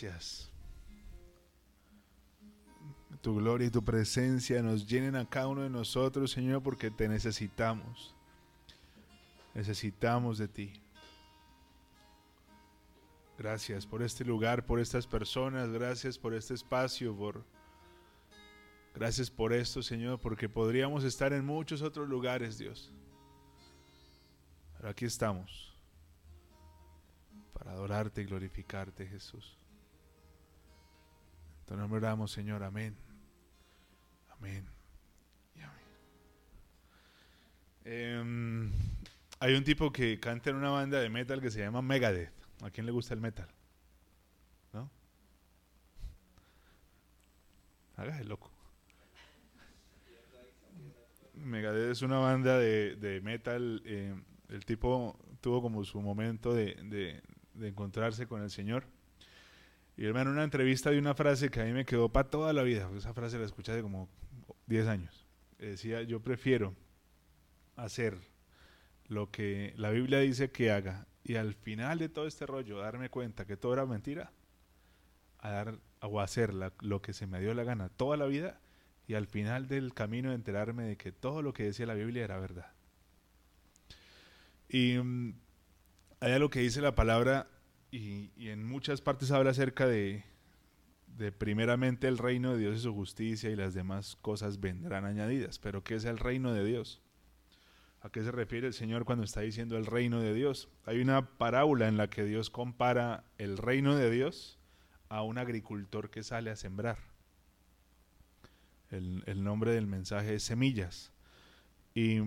Gracias. Tu gloria y tu presencia nos llenen a cada uno de nosotros, Señor, porque te necesitamos. Necesitamos de ti. Gracias por este lugar, por estas personas, gracias por este espacio, por gracias por esto, Señor, porque podríamos estar en muchos otros lugares, Dios. Pero aquí estamos para adorarte y glorificarte, Jesús. Nombre oramos, Señor. Amén. Amén. Y amén. Em, hay un tipo que canta en una banda de metal que se llama Megadeth. ¿A quién le gusta el metal? ¿No? Hágase loco. Megadeth es una banda de, metal. Eh, el tipo tuvo como su momento de, encontrarse con el Señor. Y hermano, en una entrevista de una frase que a mí me quedó para toda la vida. Esa frase la escuché hace como 10 años. Decía, yo prefiero hacer lo que la Biblia dice que haga y al final de todo este rollo darme cuenta que todo era mentira, a dar o hacer lo que se me dio la gana toda la vida y al final del camino enterarme de que todo lo que decía la Biblia era verdad. Y um, hay algo que dice la palabra y, en muchas partes habla acerca de, de primeramente el reino de Dios y su justicia y las demás cosas vendrán añadidas. Pero ¿qué es el reino de Dios? ¿A qué se refiere el Señor cuando está diciendo el reino de Dios? Hay una parábola en la que Dios compara el reino de Dios a un agricultor que sale a sembrar. El, nombre del mensaje es semillas. Y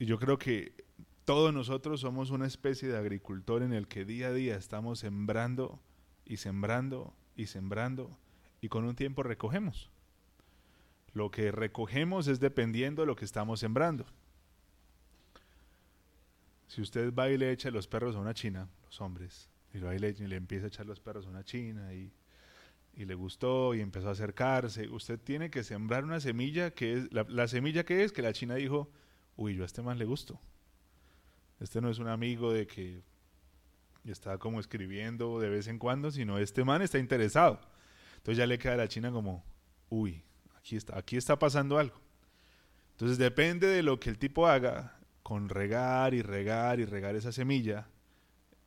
yo creo que todos nosotros somos una especie de agricultor en el que día a día estamos sembrando y sembrando y sembrando y con un tiempo recogemos. Lo que recogemos es dependiendo de lo que estamos sembrando. Si usted va y le echa los perros a una china, los hombres, y va y le, le empieza a echar los perros a una china y, y, le gustó y empezó a acercarse, usted tiene que sembrar una semilla que es, la, semilla que es que la china dijo, uy, yo a este man le gusto. Este no es un amigo de que está como escribiendo de vez en cuando, sino este man está interesado. Entonces ya le queda a la china como, uy, aquí está, aquí está pasando algo. Entonces depende de lo que el tipo haga, con regar y regar y regar esa semilla,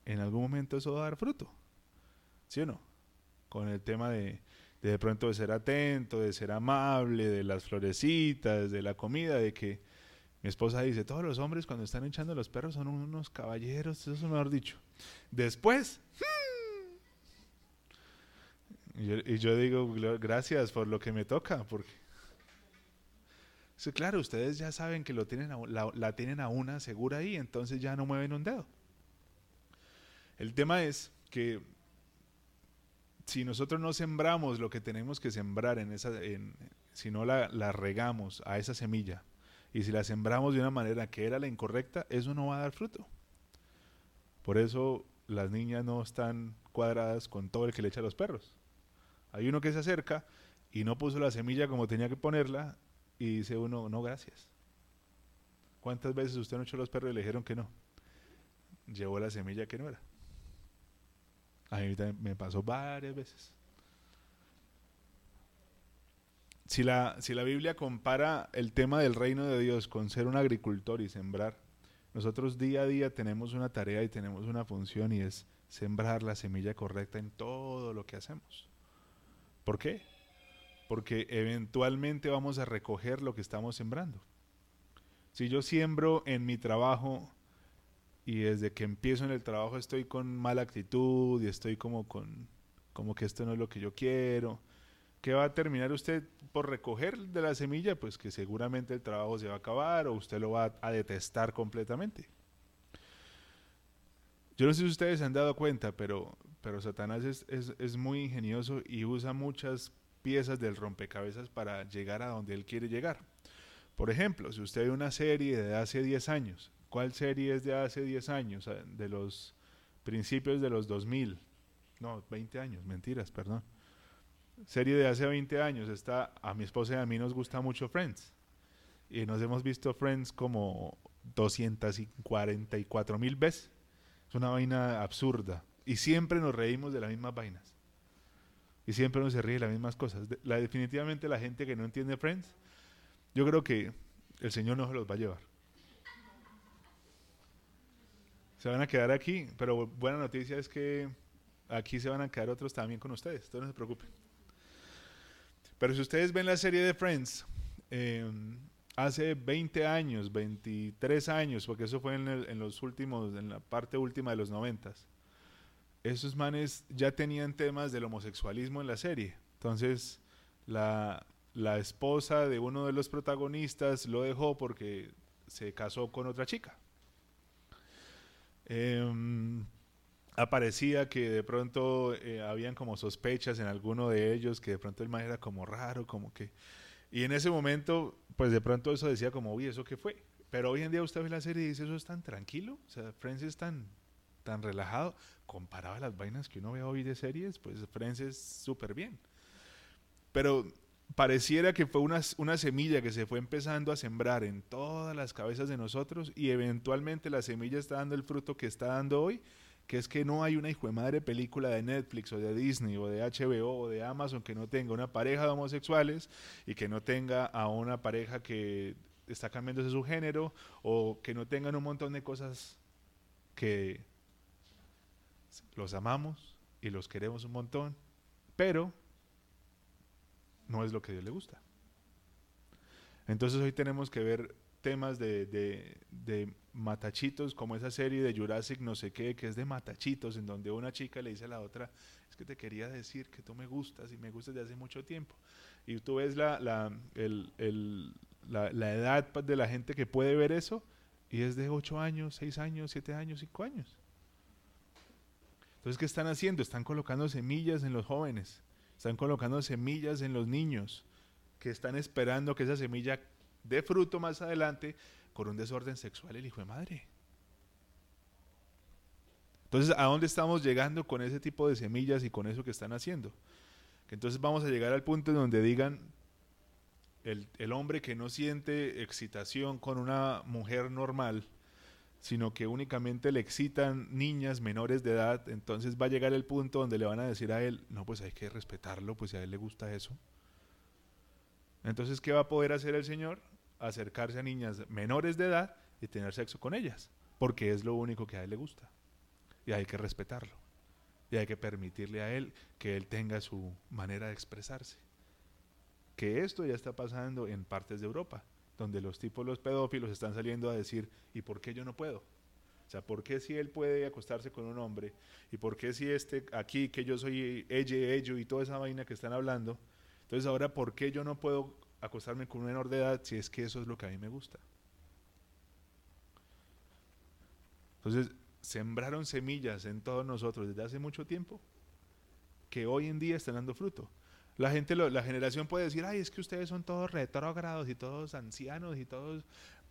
en algún momento eso va a dar fruto. ¿Sí o no? Con el tema de, de, pronto de ser atento, de ser amable, de las florecitas, de la comida, de que mi esposa dice, todos los hombres cuando están echando los perros son unos caballeros, eso es mejor dicho. Después, hmm, y, yo, digo, gracias por lo que me toca, porque claro, ustedes ya saben que lo tienen la, tienen a una segura ahí, entonces ya no mueven un dedo. El tema es que si nosotros no sembramos lo que tenemos que sembrar en esa, si no la, regamos a esa semilla, y si la sembramos de una manera que era la incorrecta, eso no va a dar fruto. Por eso las niñas no están cuadradas con todo el que le echa a los perros. Hay uno que se acerca y no puso la semilla como tenía que ponerla y dice uno, no, gracias. ¿Cuántas veces usted no echó los perros y le dijeron que no? Llevó la semilla que no era. A mí me pasó varias veces. Si la, si la Biblia compara el tema del reino de Dios con ser un agricultor y sembrar, nosotros día a día tenemos una tarea y tenemos una función y es sembrar la semilla correcta en todo lo que hacemos. ¿Por qué? porque eventualmente vamos a recoger lo que estamos sembrando. Si yo siembro en mi trabajo y desde que empiezo en el trabajo estoy con mala actitud y estoy como con como que esto no es lo que yo quiero, ¿qué va a terminar usted por recoger de la semilla? Pues que seguramente el trabajo se va a acabar o usted lo va a detestar completamente. Yo no sé si ustedes se han dado cuenta, pero, pero Satanás es, es, es muy ingenioso y usa muchas piezas del rompecabezas para llegar a donde él quiere llegar. Por ejemplo, si usted ve una serie de hace 10 años, ¿cuál serie es de hace 10 años? Ah, de los principios de los 2000. No, 20 años, mentiras, perdón. Serie de hace 20 años. Está, a mi esposa y a mí nos gusta mucho Friends. Y nos hemos visto Friends como 244 mil veces. Es una vaina absurda. Y siempre nos reímos de las mismas vainas. Y siempre uno se ríe de las mismas cosas. La, definitivamente la gente que no entiende Friends, yo creo que el Señor no se los va a llevar. Se van a quedar aquí, pero buena noticia es que aquí se van a quedar otros también con ustedes, entonces no se preocupen. Pero si ustedes ven la serie de Friends, em, hace 20 años, 23 años, porque eso fue en, los últimos, en la parte última de los 90, esos manes ya tenían temas del homosexualismo en la serie. Entonces, la, esposa de uno de los protagonistas lo dejó porque se casó con otra chica. Em, aparecía que de pronto eh, habían como sospechas en alguno de ellos, que de pronto el man era como raro, como que... Y en ese momento, pues de pronto eso decía como, uy, ¿eso qué fue? Pero hoy en día usted ve la serie y dice, eso es tan tranquilo, o sea, Friends es tan, tan relajado, comparado a las vainas que uno ve hoy de series, pues Friends es súper bien. Pero pareciera que fue una, una, semilla que se fue empezando a sembrar en todas las cabezas de nosotros y eventualmente la semilla está dando el fruto que está dando hoy que es que no hay una hijo de madre película de Netflix o de Disney o de HBO o de Amazon que no tenga una pareja de homosexuales y que no tenga a una pareja que está cambiándose su género o que no tengan un montón de cosas que los amamos y los queremos un montón, pero no es lo que a Dios le gusta. Entonces hoy tenemos que ver temas de, de, matachitos, como esa serie de Jurassic no sé qué, que es de matachitos, en donde una chica le dice a la otra, es que te quería decir que tú me gustas y me gustas de hace mucho tiempo. Y tú ves la, la, el, el, la, la edad de la gente que puede ver eso y es de 8 años, 6 años, 7 años, 5 años. Entonces, ¿qué están haciendo? Están colocando semillas en los jóvenes, están colocando semillas en los niños que están esperando que esa semilla de fruto más adelante con un desorden sexual el hijo de madre. Entonces, ¿a dónde estamos llegando con ese tipo de semillas y con eso que están haciendo? entonces vamos a llegar al punto en donde digan, el, el hombre que no siente excitación con una mujer normal, sino que únicamente le excitan niñas menores de edad, entonces va a llegar el punto donde le van a decir a él, no, pues hay que respetarlo, pues si a él le gusta eso. Entonces, ¿qué va a poder hacer el Señor? Acercarse a niñas menores de edad y tener sexo con ellas, porque es lo único que a él le gusta. Y hay que respetarlo. Y hay que permitirle a él que él tenga su manera de expresarse. Que esto ya está pasando en partes de Europa, donde los tipos, los pedófilos, están saliendo a decir, ¿y por qué yo no puedo? O sea, ¿por qué si él puede acostarse con un hombre? ¿Y por qué si este aquí, que yo soy ella, ello y toda esa vaina que están hablando? Entonces ahora, ¿por qué yo no puedo acostarme con un menor de edad si es que eso es lo que a mí me gusta. Entonces, sembraron semillas en todos nosotros desde hace mucho tiempo que hoy en día están dando fruto. La gente, la generación puede decir, ay, es que ustedes son todos retrógrados y todos ancianos y todos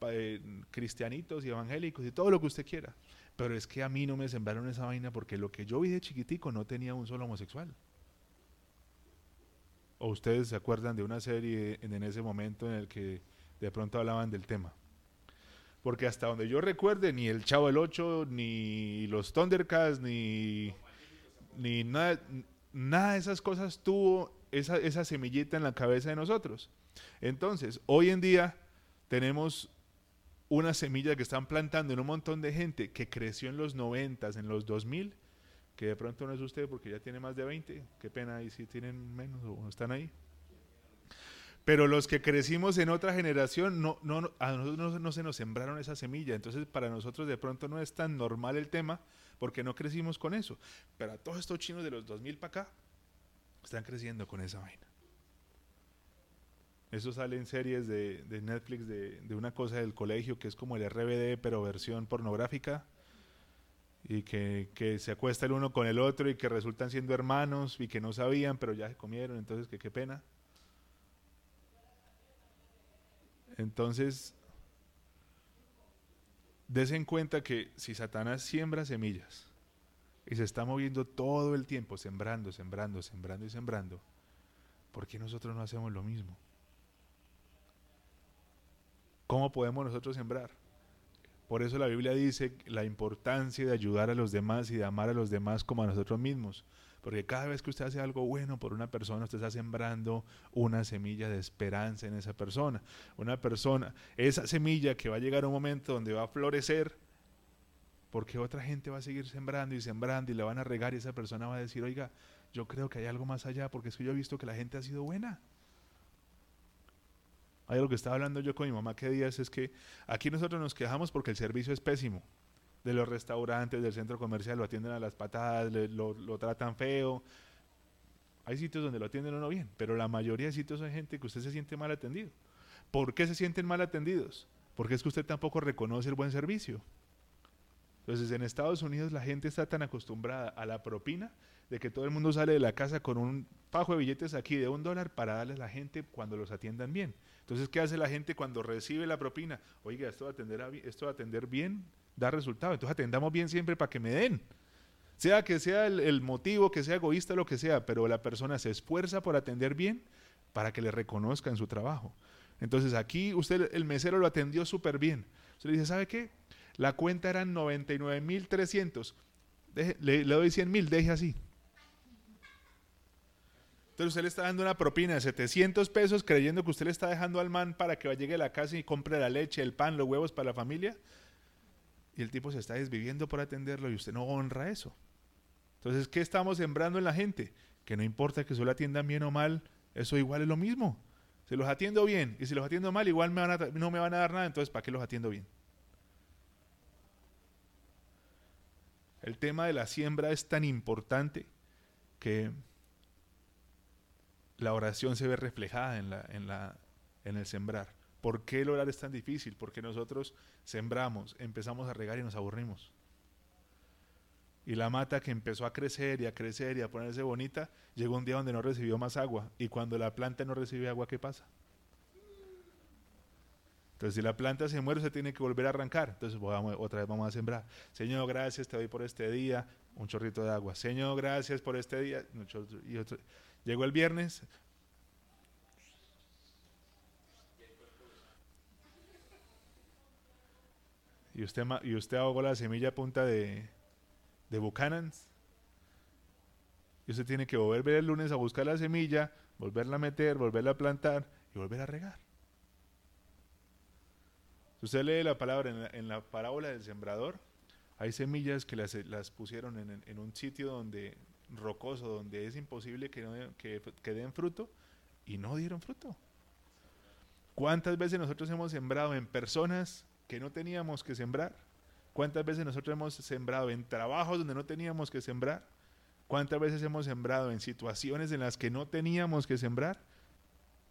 eh, cristianitos y evangélicos y todo lo que usted quiera. Pero es que a mí no me sembraron esa vaina porque lo que yo vi de chiquitico no tenía un solo homosexual. ¿O ustedes se acuerdan de una serie en, ese momento en el que de pronto hablaban del tema? Porque hasta donde yo recuerde, ni el Chavo del 8, ni los Thundercats, ni, ni nada, nada de esas cosas tuvo esa, esa semillita en la cabeza de nosotros. Entonces, hoy en día tenemos una semilla que están plantando en un montón de gente que creció en los 90, en los 2000, que de pronto no es usted porque ya tiene más de 20, qué pena ahí si tienen menos o están ahí. Pero los que crecimos en otra generación, no, no, a nosotros no, se nos sembraron esa semilla, entonces para nosotros de pronto no es tan normal el tema porque no crecimos con eso. Pero a todos estos chinos de los 2000 para acá, están creciendo con esa vaina. Eso sale en series de, de Netflix de, de, una cosa del colegio que es como el RBD, pero versión pornográfica y que, se acuesta el uno con el otro y que resultan siendo hermanos y que no sabían, pero ya se comieron, entonces que qué pena. Entonces, des en cuenta que si Satanás siembra semillas y se está moviendo todo el tiempo, sembrando, sembrando, sembrando y sembrando, ¿por qué nosotros no hacemos lo mismo? ¿Cómo podemos nosotros sembrar? Por eso la Biblia dice la importancia de ayudar a los demás y de amar a los demás como a nosotros mismos. Porque cada vez que usted hace algo bueno por una persona, usted está sembrando una semilla de esperanza en esa persona. Una persona, esa semilla que va a llegar a un momento donde va a florecer, porque otra gente va a seguir sembrando y sembrando y la van a regar y esa persona va a decir, oiga, yo creo que hay algo más allá, porque es que yo he visto que la gente ha sido buena. Hay algo que estaba hablando yo con mi mamá que días es que aquí nosotros nos quejamos porque el servicio es pésimo. De los restaurantes, del centro comercial, lo atienden a las patadas, lo, tratan feo. Hay sitios donde lo atienden o no bien, pero la mayoría de sitios hay gente que usted se siente mal atendido. ¿Por qué se sienten mal atendidos? Porque es que usted tampoco reconoce el buen servicio. Entonces en Estados Unidos la gente está tan acostumbrada a la propina de que todo el mundo sale de la casa con un pajo de billetes aquí de un dólar para darle a la gente cuando los atiendan bien. Entonces, ¿qué hace la gente cuando recibe la propina? Oiga, esto va a atender, esto va a atender bien, da resultado. Entonces, atendamos bien siempre para que me den. Sea que sea el, motivo, que sea egoísta, lo que sea, pero la persona se esfuerza por atender bien para que le reconozcan su trabajo. Entonces, aquí usted, el mesero lo atendió súper bien. Usted le dice, ¿sabe qué? La cuenta eran 99.300. Le, le doy 100 mil, deje así. Entonces usted le está dando una propina de 700 pesos creyendo que usted le está dejando al man para que llegue a la casa y compre la leche, el pan, los huevos para la familia. Y el tipo se está desviviendo por atenderlo y usted no honra eso. Entonces, ¿qué estamos sembrando en la gente? Que no importa que solo atiendan bien o mal, eso igual es lo mismo. Si los atiendo bien y si los atiendo mal, igual me van no me van a dar nada, entonces ¿para qué los atiendo bien? El tema de la siembra es tan importante que la oración se ve reflejada en, la, en, la, en el sembrar. ¿Por qué el orar es tan difícil? Porque nosotros sembramos, empezamos a regar y nos aburrimos. Y la mata que empezó a crecer y a crecer y a ponerse bonita, llegó un día donde no recibió más agua. Y cuando la planta no recibe agua, ¿qué pasa? Entonces, si la planta se muere, se tiene que volver a arrancar. Entonces, vamos, otra vez vamos a sembrar. Señor, gracias, te doy por este día. Un chorrito de agua. Señor, gracias por este día. Y otro, Llegó el viernes. Y usted, y usted ahogó la semilla a punta de, de Buchanan's. Y usted tiene que volver el lunes a buscar la semilla, volverla a meter, volverla a plantar y volver a regar. Si usted lee la palabra en la, parábola del sembrador, hay semillas que las, las pusieron en, en, un sitio donde rocoso donde es imposible que, que, den fruto y no dieron fruto. ¿Cuántas veces nosotros hemos sembrado en personas que no teníamos que sembrar? ¿Cuántas veces nosotros hemos sembrado en trabajos donde no teníamos que sembrar? ¿Cuántas veces hemos sembrado en situaciones en las que no teníamos que sembrar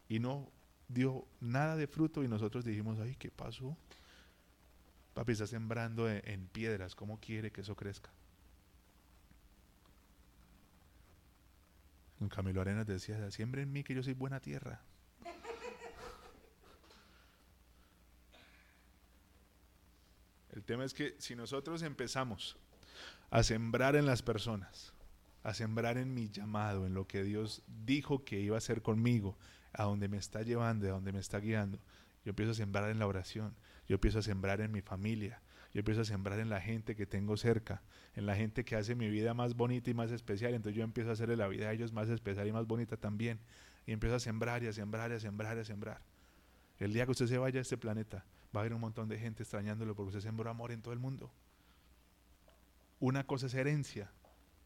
y no dio nada de fruto y nosotros dijimos, ay, ¿qué pasó? Papi está sembrando en piedras, ¿cómo quiere que eso crezca? Don Camilo Arenas decía, siempre en mí que yo soy buena tierra. El tema es que si nosotros empezamos a sembrar en las personas, a sembrar en mi llamado, en lo que Dios dijo que iba a hacer conmigo, a donde me está llevando, a donde me está guiando, yo empiezo a sembrar en la oración, yo empiezo a sembrar en mi familia, yo empiezo a sembrar en la gente que tengo cerca, en la gente que hace mi vida más bonita y más especial, entonces yo empiezo a hacerle la vida a ellos más especial y más bonita también, y empiezo a sembrar y a sembrar y a sembrar y a sembrar. El día que usted se vaya a este planeta, va a haber un montón de gente extrañándolo porque usted sembró amor en todo el mundo. Una cosa es herencia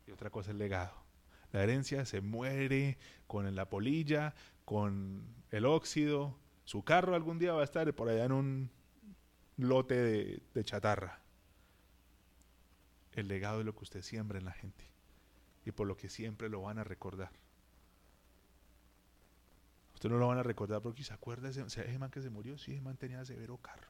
y otra cosa es legado. La herencia se muere con la polilla, con el óxido. Su carro algún día va a estar por allá en un lote de, chatarra. El legado de lo que usted siembra en la gente y por lo que siempre lo van a recordar. Usted no lo van a recordar porque se acuerda ese, ese man que se murió, sí, ese man tenía severo carro.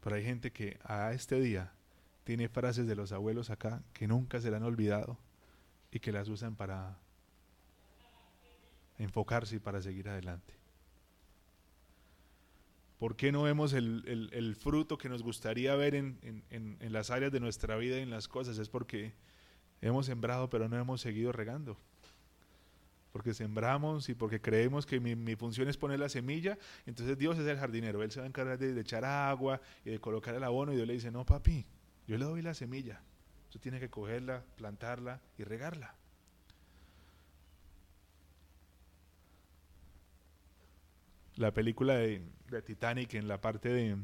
Pero hay gente que a este día tiene frases de los abuelos acá que nunca se le han olvidado y que las usan para enfocarse para seguir adelante. ¿Por qué no vemos el, fruto que nos gustaría ver en, las áreas de nuestra vida y en las cosas? Es porque hemos sembrado pero no hemos seguido regando. Porque sembramos y porque creemos que mi, función es poner la semilla, entonces Dios es el jardinero, Él se va a encargar de, echar agua y de colocar el abono y Dios le dice, no papi, Yo le doy la semilla. Usted tiene que cogerla, plantarla y regarla. La película de, Titanic en la parte de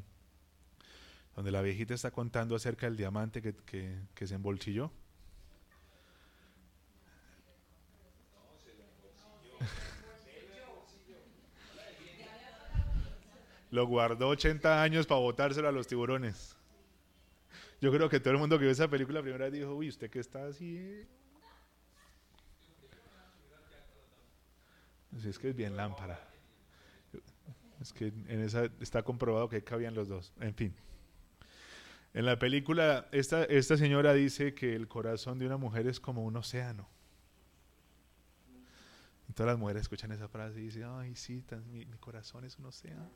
donde la viejita está contando acerca del diamante que, se embolsilló. Lo guardó 80 años para botárselo a los tiburones. Yo creo que todo el mundo que vio esa película la primera vez dijo, uy, ¿usted qué está así? es que es bien lámpara. Es que en esa está comprobado que cabían los dos. En fin. En la película, esta, esta señora dice que el corazón de una mujer es como un océano. Y todas las mujeres escuchan esa frase y dicen, ay, sí, mi corazón es un océano.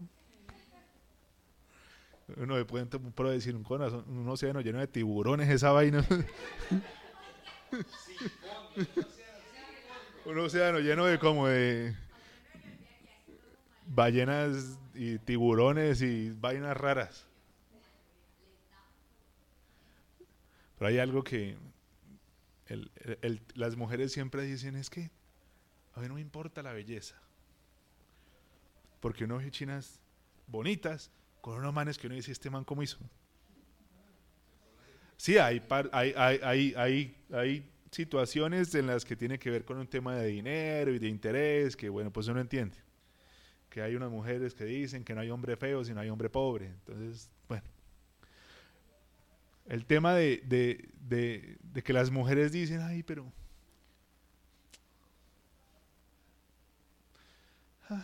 Uno puede, decir un, corazón, un océano lleno de tiburones, esa vaina. un océano lleno de como de ballenas y tiburones y vainas raras. Pero hay algo que las mujeres siempre dicen es que a mí no me importa la belleza. Porque uno ve chinas bonitas, con unos manes que uno dice, este man cómo hizo. Sí, hay, hay, hay, hay, hay situaciones en las que tiene que ver con un tema de dinero y de interés, que bueno, pues uno entiende. Que hay unas mujeres que dicen que no hay hombre feo, sino hay hombre pobre. Entonces, bueno. El tema de, de, de, que las mujeres dicen, ay, pero...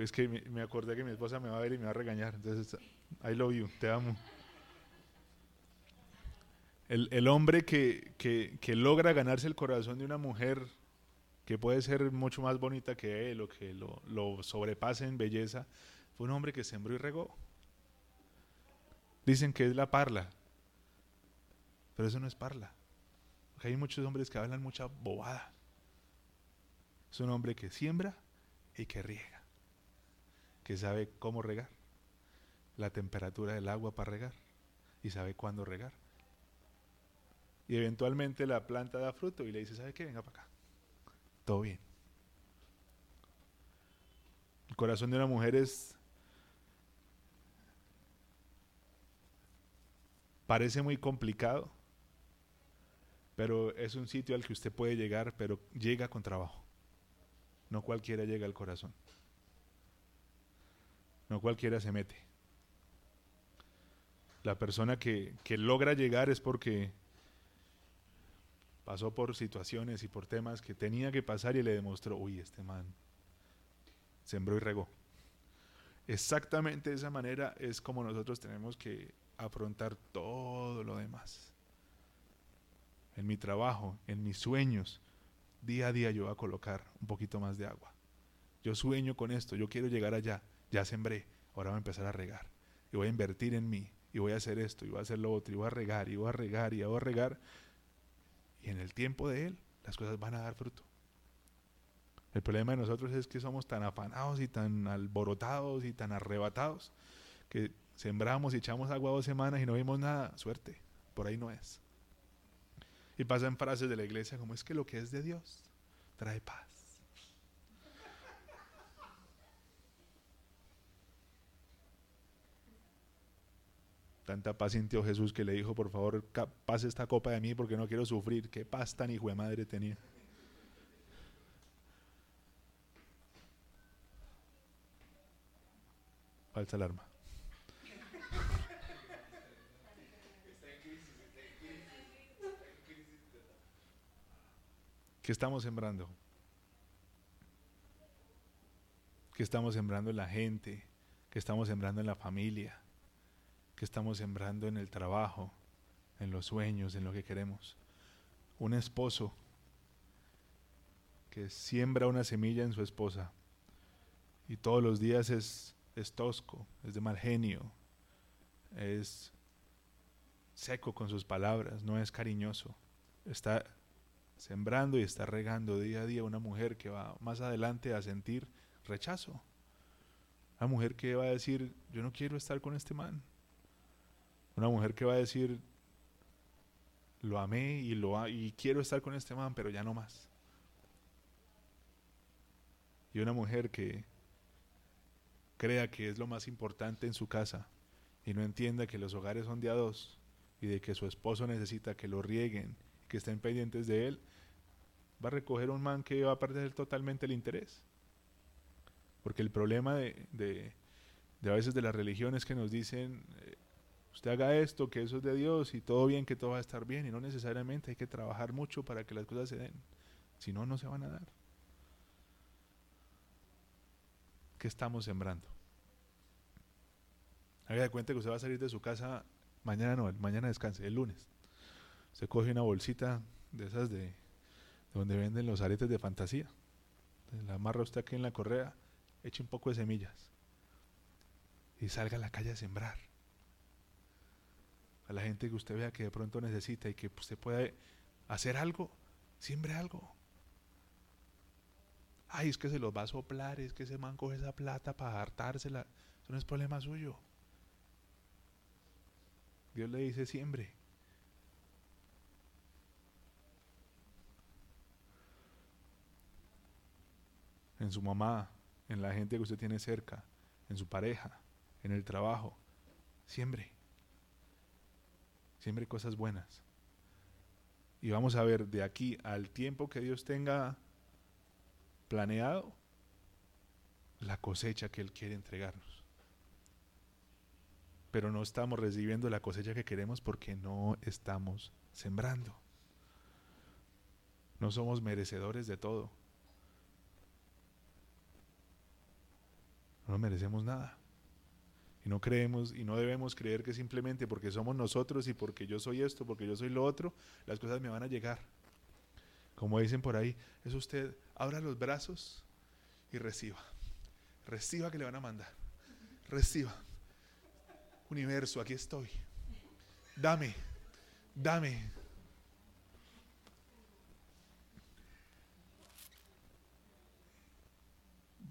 Es que me, acordé que mi esposa me va a ver y me va a regañar. Entonces, I love you, te amo. El, hombre que, que, logra ganarse el corazón de una mujer que puede ser mucho más bonita que él o que lo, lo sobrepase en belleza, fue un hombre que sembró y regó. Dicen que es la parla, pero eso no es parla. Porque hay muchos hombres que hablan mucha bobada. Es un hombre que siembra y que riega que sabe cómo regar, la temperatura del agua para regar y sabe cuándo regar. Y eventualmente la planta da fruto y le dice, ¿sabe qué? Venga para acá. Todo bien. El corazón de una mujer es... Parece muy complicado, pero es un sitio al que usted puede llegar, pero llega con trabajo. No cualquiera llega al corazón. No cualquiera se mete. La persona que, logra llegar es porque pasó por situaciones y por temas que tenía que pasar y le demostró, uy, este man sembró y regó. Exactamente de esa manera es como nosotros tenemos que afrontar todo lo demás. En mi trabajo, en mis sueños, día a día yo voy a colocar un poquito más de agua. Yo sueño con esto, yo quiero llegar allá ya sembré, ahora voy a empezar a regar. Y voy a invertir en mí, y voy a hacer esto, y voy a hacer lo otro, y voy a regar, y voy a regar, y voy a regar. Y en el tiempo de Él, las cosas van a dar fruto. El problema de nosotros es que somos tan afanados y tan alborotados y tan arrebatados que sembramos y echamos agua dos semanas y no vimos nada. Suerte, por ahí no es. Y pasan frases de la iglesia como es que lo que es de Dios trae paz. Tanta paz sintió Jesús que le dijo, por favor, pase esta copa de mí porque no quiero sufrir. Qué paz tan hijo de madre tenía. Falsa alarma. ¿Qué estamos sembrando? ¿Qué estamos sembrando en la gente? ¿Qué estamos sembrando en la familia? Que estamos sembrando en el trabajo, en los sueños, en lo que queremos. Un esposo que siembra una semilla en su esposa y todos los días es, tosco, es de mal genio, es seco con sus palabras, no es cariñoso. Está sembrando y está regando día a día una mujer que va más adelante a sentir rechazo. Una mujer que va a decir, yo no quiero estar con este man. Una mujer que va a decir, lo amé y, lo, y quiero estar con este man, pero ya no más. Y una mujer que crea que es lo más importante en su casa y no entienda que los hogares son de a dos y de que su esposo necesita que lo rieguen, que estén pendientes de él, va a recoger un man que va a perder totalmente el interés. Porque el problema de, de, a veces de las religiones que nos dicen, eh, usted haga esto, que eso es de Dios y todo bien, que todo va a estar bien. Y no necesariamente hay que trabajar mucho para que las cosas se den. Si no, no se van a dar. ¿Qué estamos sembrando? Haga de cuenta que usted va a salir de su casa mañana, no, mañana descanse, el lunes. Se coge una bolsita de esas de, donde venden los aretes de fantasía. La amarra usted aquí en la correa, eche un poco de semillas y salga a la calle a sembrar. A la gente que usted vea que de pronto necesita y que usted pueda hacer algo, siembre algo. Ay, es que se los va a soplar, es que ese man coge esa plata para hartársela. Eso no es problema suyo. Dios le dice siembre. En su mamá, en la gente que usted tiene cerca, en su pareja, en el trabajo. Siembre. Siembre cosas buenas. Y vamos a ver de aquí al tiempo que Dios tenga planeado la cosecha que Él quiere entregarnos. Pero no estamos recibiendo la cosecha que queremos porque no estamos sembrando. No somos merecedores de todo. No merecemos nada. Y no creemos y no debemos creer que simplemente porque somos nosotros y porque yo soy esto, porque yo soy lo otro, las cosas me van a llegar. Como dicen por ahí, es usted, abra los brazos y reciba. Reciba que le van a mandar. Reciba. Universo, aquí estoy. Dame, dame.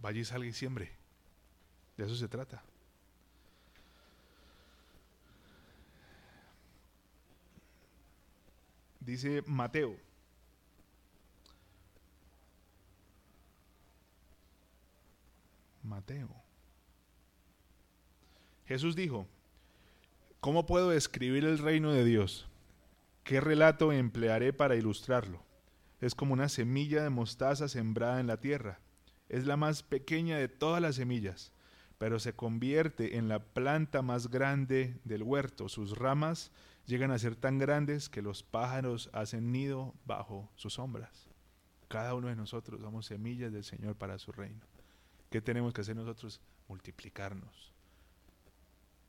Vaya y salga y. De eso se trata. Dice Mateo Mateo. Jesús dijo, ¿cómo puedo describir el reino de Dios? ¿Qué relato emplearé para ilustrarlo? Es como una semilla de mostaza sembrada en la tierra. Es la más pequeña de todas las semillas, pero se convierte en la planta más grande del huerto. Sus ramas llegan a ser tan grandes que los pájaros hacen nido bajo sus sombras. Cada uno de nosotros somos semillas del Señor para su reino. ¿Qué tenemos que hacer nosotros? Multiplicarnos.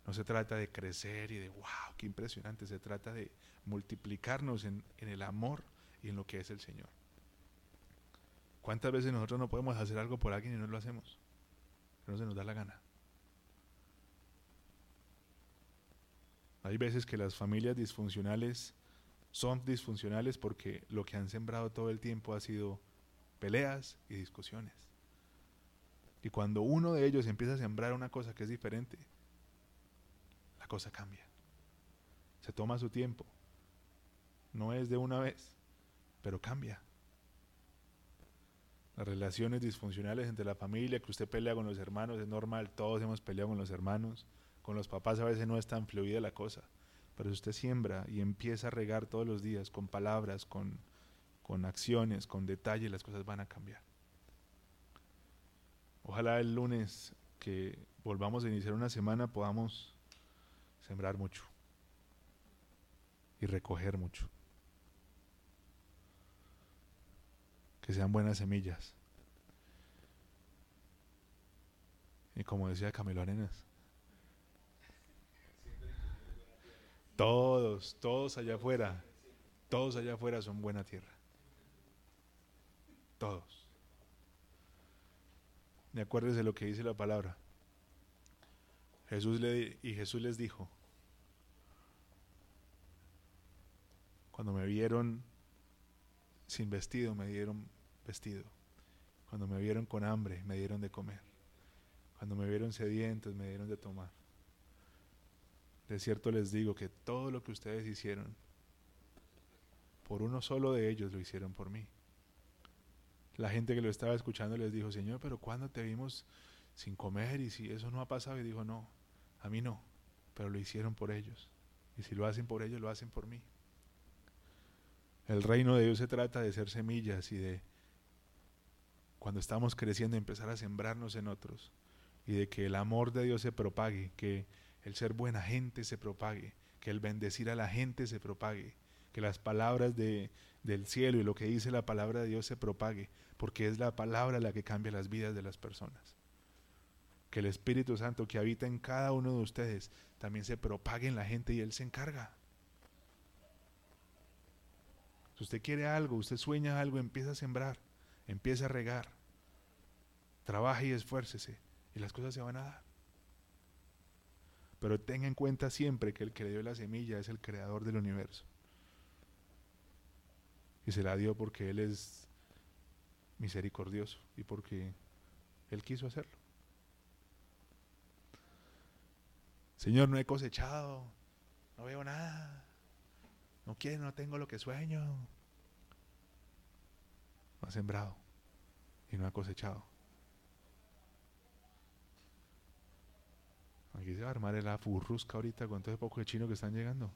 No se trata de crecer y de, wow, qué impresionante. Se trata de multiplicarnos en, el amor y en lo que es el Señor. ¿Cuántas veces nosotros no podemos hacer algo por alguien y no lo hacemos? no se nos da la gana. Hay veces que las familias disfuncionales son disfuncionales porque lo que han sembrado todo el tiempo ha sido peleas y discusiones. Y cuando uno de ellos empieza a sembrar una cosa que es diferente, la cosa cambia. Se toma su tiempo. No es de una vez, pero cambia. Las relaciones disfuncionales entre la familia, que usted pelea con los hermanos, es normal, todos hemos peleado con los hermanos, con los papás a veces no es tan fluida la cosa, pero si usted siembra y empieza a regar todos los días con palabras, con, con acciones, con detalle, las cosas van a cambiar. Ojalá el lunes que volvamos a iniciar una semana podamos sembrar mucho y recoger mucho. Que sean buenas semillas. Y como decía Camilo Arenas, todos, todos allá afuera, todos allá afuera son buena tierra. Todos. Y acuérdese lo que dice la palabra. Jesús le, y Jesús les dijo, cuando me vieron sin vestido, me dieron vestido. Cuando me vieron con hambre, me dieron de comer. Cuando me vieron sedientos, me dieron de tomar. De cierto les digo que todo lo que ustedes hicieron, por uno solo de ellos lo hicieron por mí. La gente que lo estaba escuchando les dijo, Señor, pero ¿cuándo te vimos sin comer? Y si eso no ha pasado, y dijo, no, a mí no, pero lo hicieron por ellos. Y si lo hacen por ellos, lo hacen por mí. El reino de Dios se trata de ser semillas y de, cuando estamos creciendo, empezar a sembrarnos en otros y de que el amor de Dios se propague, que el ser buena gente se propague, que el bendecir a la gente se propague, que las palabras de, del cielo y lo que dice la palabra de Dios se propague, porque es la palabra la que cambia las vidas de las personas. Que el Espíritu Santo que habita en cada uno de ustedes también se propague en la gente y Él se encarga. Si usted quiere algo, usted sueña algo, empieza a sembrar, empieza a regar, trabaje y esfuércese y las cosas se van a dar. Pero tenga en cuenta siempre que el que le dio la semilla es el creador del universo. Y se la dio porque Él es misericordioso y porque Él quiso hacerlo. Señor, no he cosechado, no veo nada, no quiero, no tengo lo que sueño. No ha sembrado y no ha cosechado. Aquí se armar el furrusca ahorita con todo ese poco de chino que están llegando.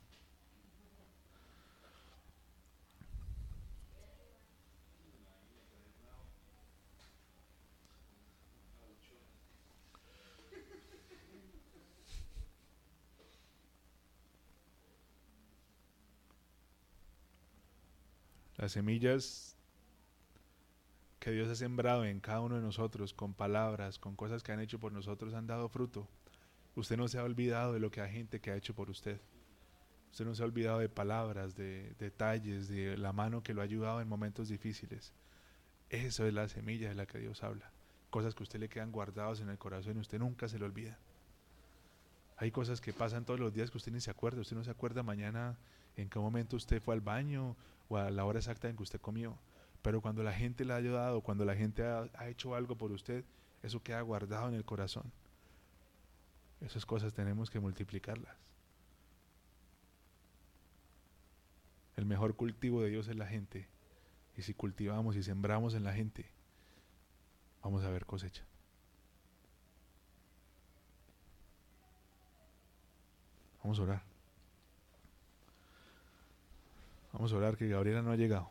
Las semillas que Dios ha sembrado en cada uno de nosotros, con palabras, con cosas que han hecho por nosotros, han dado fruto. Usted no se ha olvidado de lo que hay gente que ha hecho por usted. Usted no se ha olvidado de palabras, de detalles, de la mano que lo ha ayudado en momentos difíciles. Eso es la semilla de la que Dios habla. Cosas que a usted le quedan guardadas en el corazón y usted nunca se lo olvida. Hay cosas que pasan todos los días que usted ni se acuerda. Usted no se acuerda mañana en qué momento usted fue al baño o a la hora exacta en que usted comió. Pero cuando la gente le ha ayudado, cuando la gente ha, ha hecho algo por usted, eso queda guardado en el corazón. Esas cosas tenemos que multiplicarlas. El mejor cultivo de Dios es la gente. Y si cultivamos y sembramos en la gente, vamos a ver cosecha. Vamos a orar. Vamos a orar que Gabriela no ha llegado.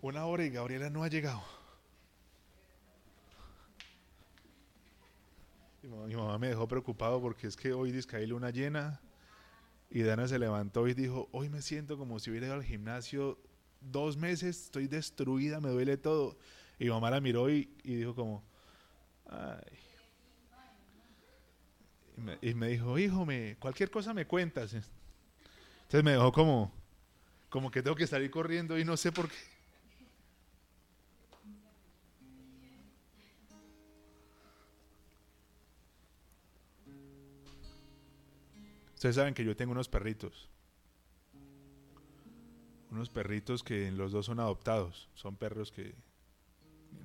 Una hora y Gabriela no ha llegado. Mi mamá me dejó preocupado porque es que hoy hay luna llena y Dana se levantó y dijo, hoy me siento como si hubiera ido al gimnasio dos meses, estoy destruida, me duele todo. Y mi mamá la miró y, dijo como, ay. Y me, dijo, hijo, me, cualquier cosa me cuentas. Entonces me dejó como, como que tengo que salir corriendo y no sé por qué. Ustedes saben que yo tengo unos perritos. Unos perritos que los dos son adoptados. Son perros que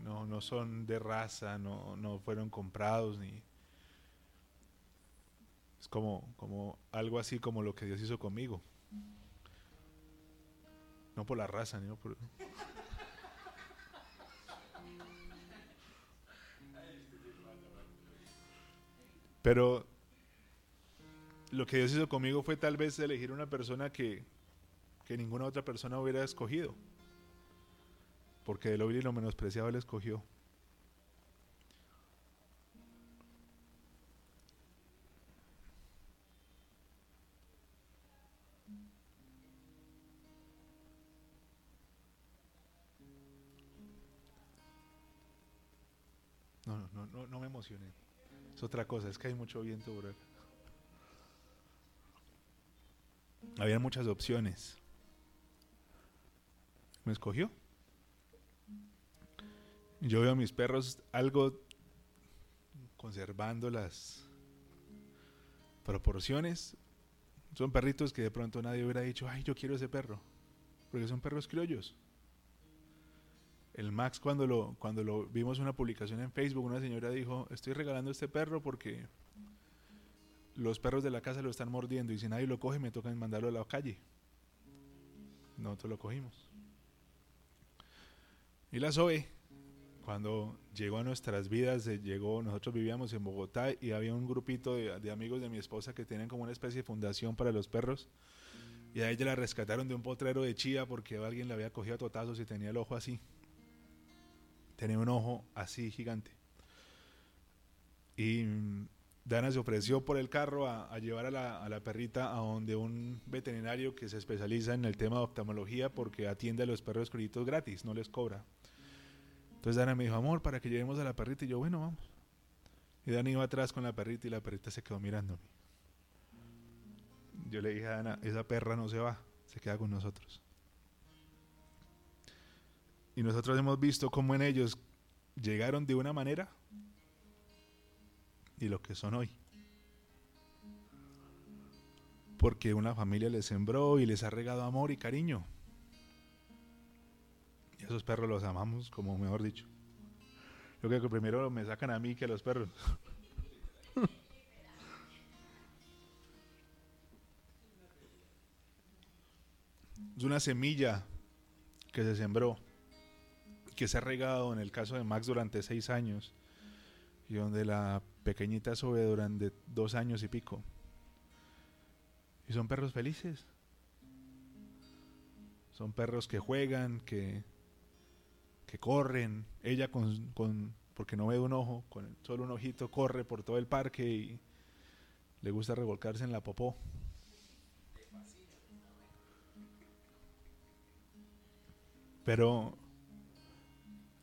no, no son de raza, no, no fueron comprados ni... Es como, como algo así como lo que Dios hizo conmigo. No por la raza, ni por... Pero lo que Dios hizo conmigo fue tal vez elegir una persona que, ninguna otra persona hubiera escogido. Porque de lo vil y lo menospreciado él escogió. No, no, no, no me emocioné. Es otra cosa, es que hay mucho viento por acá. Había muchas opciones. Me escogió. Yo veo a mis perros algo conservando las proporciones. Son perritos que de pronto nadie hubiera dicho, ay, yo quiero ese perro. Porque son perros criollos. el Max cuando lo, cuando lo vimos una publicación en Facebook, una señora dijo, estoy regalando este perro porque los perros de la casa lo están mordiendo y si nadie lo coge me toca mandarlo a la calle. Nosotros lo cogimos. Y la Zoe, cuando llegó a nuestras vidas, llegó, nosotros vivíamos en Bogotá y había un grupito de, de, amigos de mi esposa que tenían como una especie de fundación para los perros. Y a ella la rescataron de un potrero de chía porque alguien le había cogido a totazos y tenía el ojo así. Tenía un ojo así gigante. Y Dana se ofreció por el carro a, llevar a la, perrita a donde un veterinario que se especializa en el tema de oftalmología porque atiende a los perros cruditos gratis, no les cobra. Entonces Dana me dijo, amor, para que llevemos a la perrita. Y yo, bueno, vamos. Y Dana iba atrás con la perrita y la perrita se quedó mirándome. Yo le dije a Dana, esa perra no se va, se queda con nosotros. Y nosotros hemos visto cómo en ellos llegaron de una manera y lo que son hoy. Porque una familia les sembró y les ha regado amor y cariño. Y esos perros los amamos, como mejor dicho. Yo creo que primero me sacan a mí que a los perros. es una semilla que se sembró, que se ha regado en el caso de Max durante seis años y donde la pequeñita sube durante dos años y pico. Y son perros felices. Son perros que juegan, que, que corren. Ella con, con, porque no ve un ojo, con solo un ojito, corre por todo el parque y le gusta revolcarse en la popó. Pero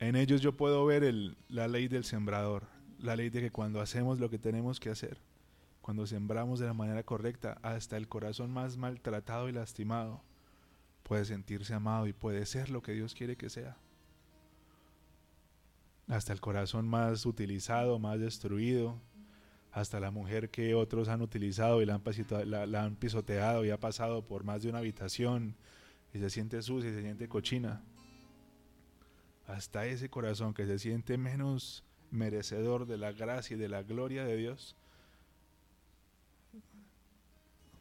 en ellos yo puedo ver el, la ley del sembrador la ley de que cuando hacemos lo que tenemos que hacer, cuando sembramos de la manera correcta, hasta el corazón más maltratado y lastimado puede sentirse amado y puede ser lo que Dios quiere que sea. Hasta el corazón más utilizado, más destruido, hasta la mujer que otros han utilizado y la han, la han pisoteado y ha pasado por más de una habitación y se siente sucia y se siente cochina. Hasta ese corazón que se siente menos merecedor de la gracia y de la gloria de Dios,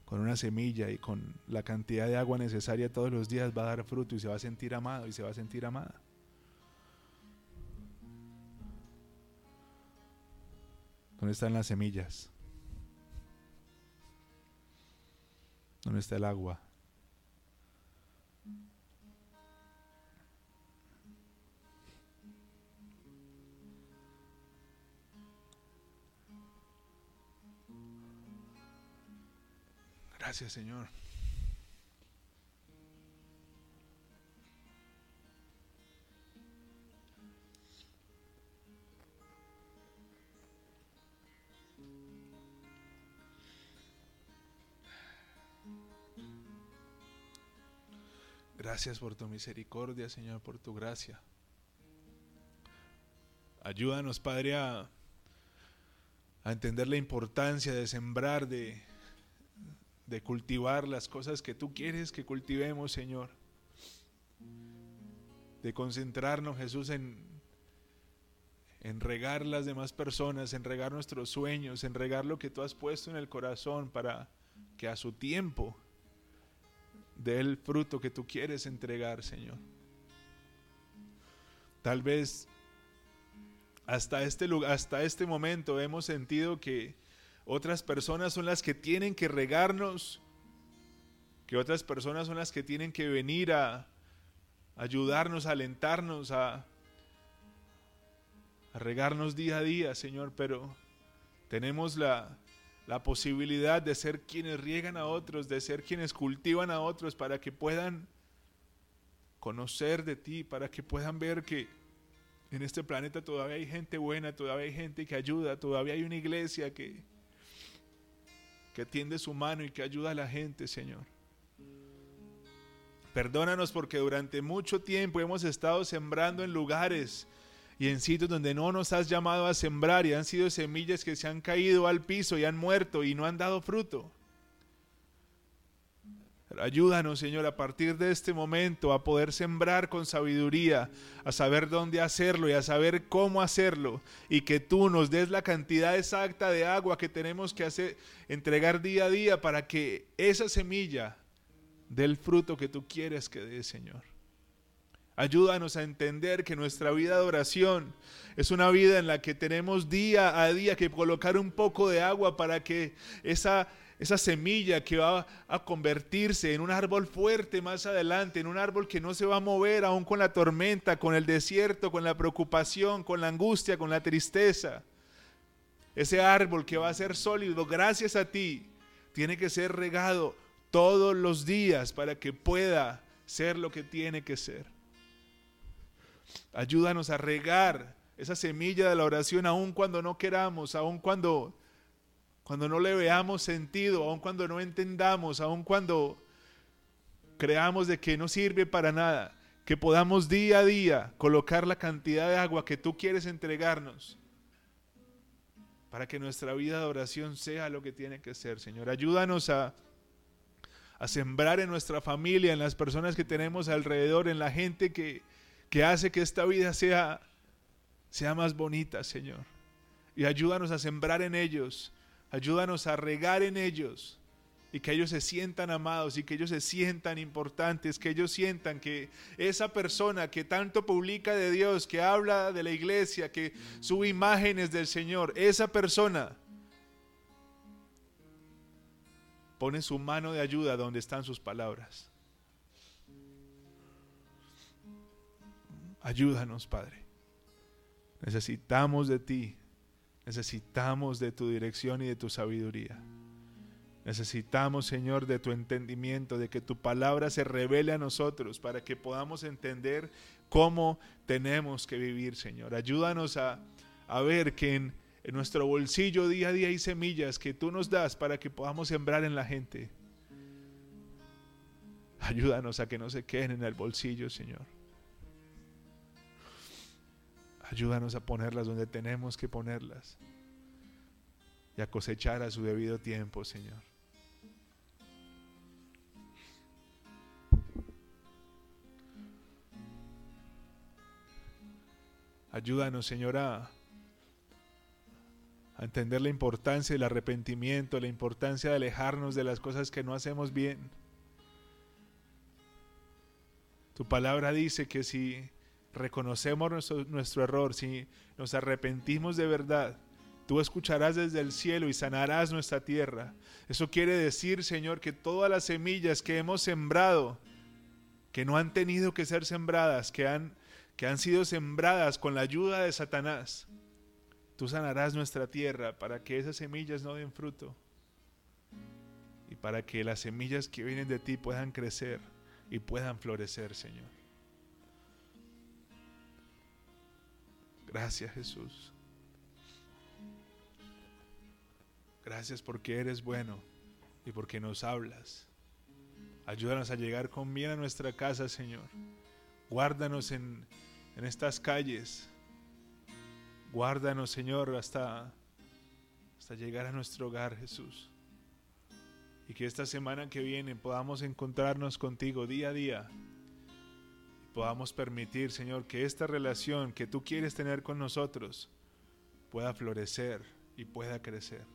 con una semilla y con la cantidad de agua necesaria todos los días va a dar fruto y se va a sentir amado y se va a sentir amada. ¿Dónde están las semillas? ¿Dónde está el agua? Gracias, Señor. Gracias por tu misericordia, Señor, por tu gracia. Ayúdanos, Padre, a, a entender la importancia de sembrar, de, de cultivar las cosas que tú quieres que cultivemos, Señor. De concentrarnos, Jesús, en, en regar las demás personas, en regar nuestros sueños, en regar lo que tú has puesto en el corazón para que a su tiempo dé el fruto que tú quieres entregar, Señor. Tal vez hasta este lugar, hasta este momento hemos sentido que otras personas son las que tienen que regarnos, que otras personas son las que tienen que venir a ayudarnos, a alentarnos, a, a regarnos día a día, Señor, pero tenemos la, la posibilidad de ser quienes riegan a otros, de ser quienes cultivan a otros para que puedan conocer de ti, para que puedan ver que en este planeta todavía hay gente buena, todavía hay gente que ayuda, todavía hay una iglesia que, que tiende su mano y que ayuda a la gente, Señor. Perdónanos porque durante mucho tiempo hemos estado sembrando en lugares y en sitios donde no nos has llamado a sembrar y han sido semillas que se han caído al piso y han muerto y no han dado fruto. Ayúdanos, Señor, a partir de este momento a poder sembrar con sabiduría, a saber dónde hacerlo y a saber cómo hacerlo. Y que tú nos des la cantidad exacta de agua que tenemos que hacer, entregar día a día para que esa semilla dé el fruto que tú quieres que dé, Señor. Ayúdanos a entender que nuestra vida de oración es una vida en la que tenemos día a día que colocar un poco de agua para que esa esa semilla que va a convertirse en un árbol fuerte más adelante, en un árbol que no se va a mover aún con la tormenta, con el desierto, con la preocupación, con la angustia, con la tristeza. Ese árbol que va a ser sólido gracias a ti, tiene que ser regado todos los días para que pueda ser lo que tiene que ser. Ayúdanos a regar esa semilla de la oración aun cuando no queramos, aun cuando cuando no le veamos sentido, aun cuando no entendamos, aun cuando creamos de que no sirve para nada, que podamos día a día colocar la cantidad de agua que tú quieres entregarnos para que nuestra vida de oración sea lo que tiene que ser, Señor. Ayúdanos a, sembrar en nuestra familia, en las personas que tenemos alrededor, en la gente que, que hace que esta vida sea, sea más bonita, Señor. Y ayúdanos a sembrar en ellos Ayúdanos a regar en ellos y que ellos se sientan amados y que ellos se sientan importantes, que ellos sientan que esa persona que tanto publica de Dios, que habla de la iglesia, que sube imágenes del Señor, esa persona pone su mano de ayuda donde están sus palabras. Ayúdanos, Padre. Necesitamos de ti. Necesitamos de tu dirección y de tu sabiduría. Necesitamos, Señor, de tu entendimiento, de que tu palabra se revele a nosotros para que podamos entender cómo tenemos que vivir, Señor. Ayúdanos a, ver que en, en nuestro bolsillo día a día hay semillas que tú nos das para que podamos sembrar en la gente. Ayúdanos a que no se queden en el bolsillo, Señor. Ayúdanos a ponerlas donde tenemos que ponerlas y a cosechar a su debido tiempo, Señor. Ayúdanos, Señor, a, entender la importancia del arrepentimiento, la importancia de alejarnos de las cosas que no hacemos bien. Tu palabra dice que si reconocemos nuestro, error, si nos arrepentimos de verdad, tú escucharás desde el cielo y sanarás nuestra tierra. Eso quiere decir, Señor, que todas las semillas que hemos sembrado, que no han tenido que ser sembradas, que han, que han sido sembradas con la ayuda de Satanás, tú sanarás nuestra tierra para que esas semillas no den fruto y para que las semillas que vienen de ti puedan crecer y puedan florecer, Señor. Gracias Jesús. Gracias porque eres bueno y porque nos hablas. Ayúdanos a llegar con bien a nuestra casa, Señor. Guárdanos en, en estas calles. Guárdanos, Señor, hasta, hasta llegar a nuestro hogar, Jesús. Y que esta semana que viene podamos encontrarnos contigo día a día podamos permitir, Señor, que esta relación que tú quieres tener con nosotros pueda florecer y pueda crecer.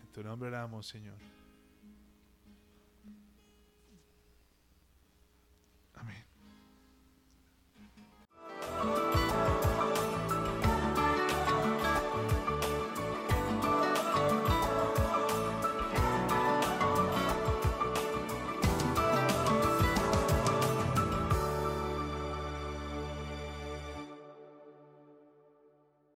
En tu nombre oramos, Señor. Amén.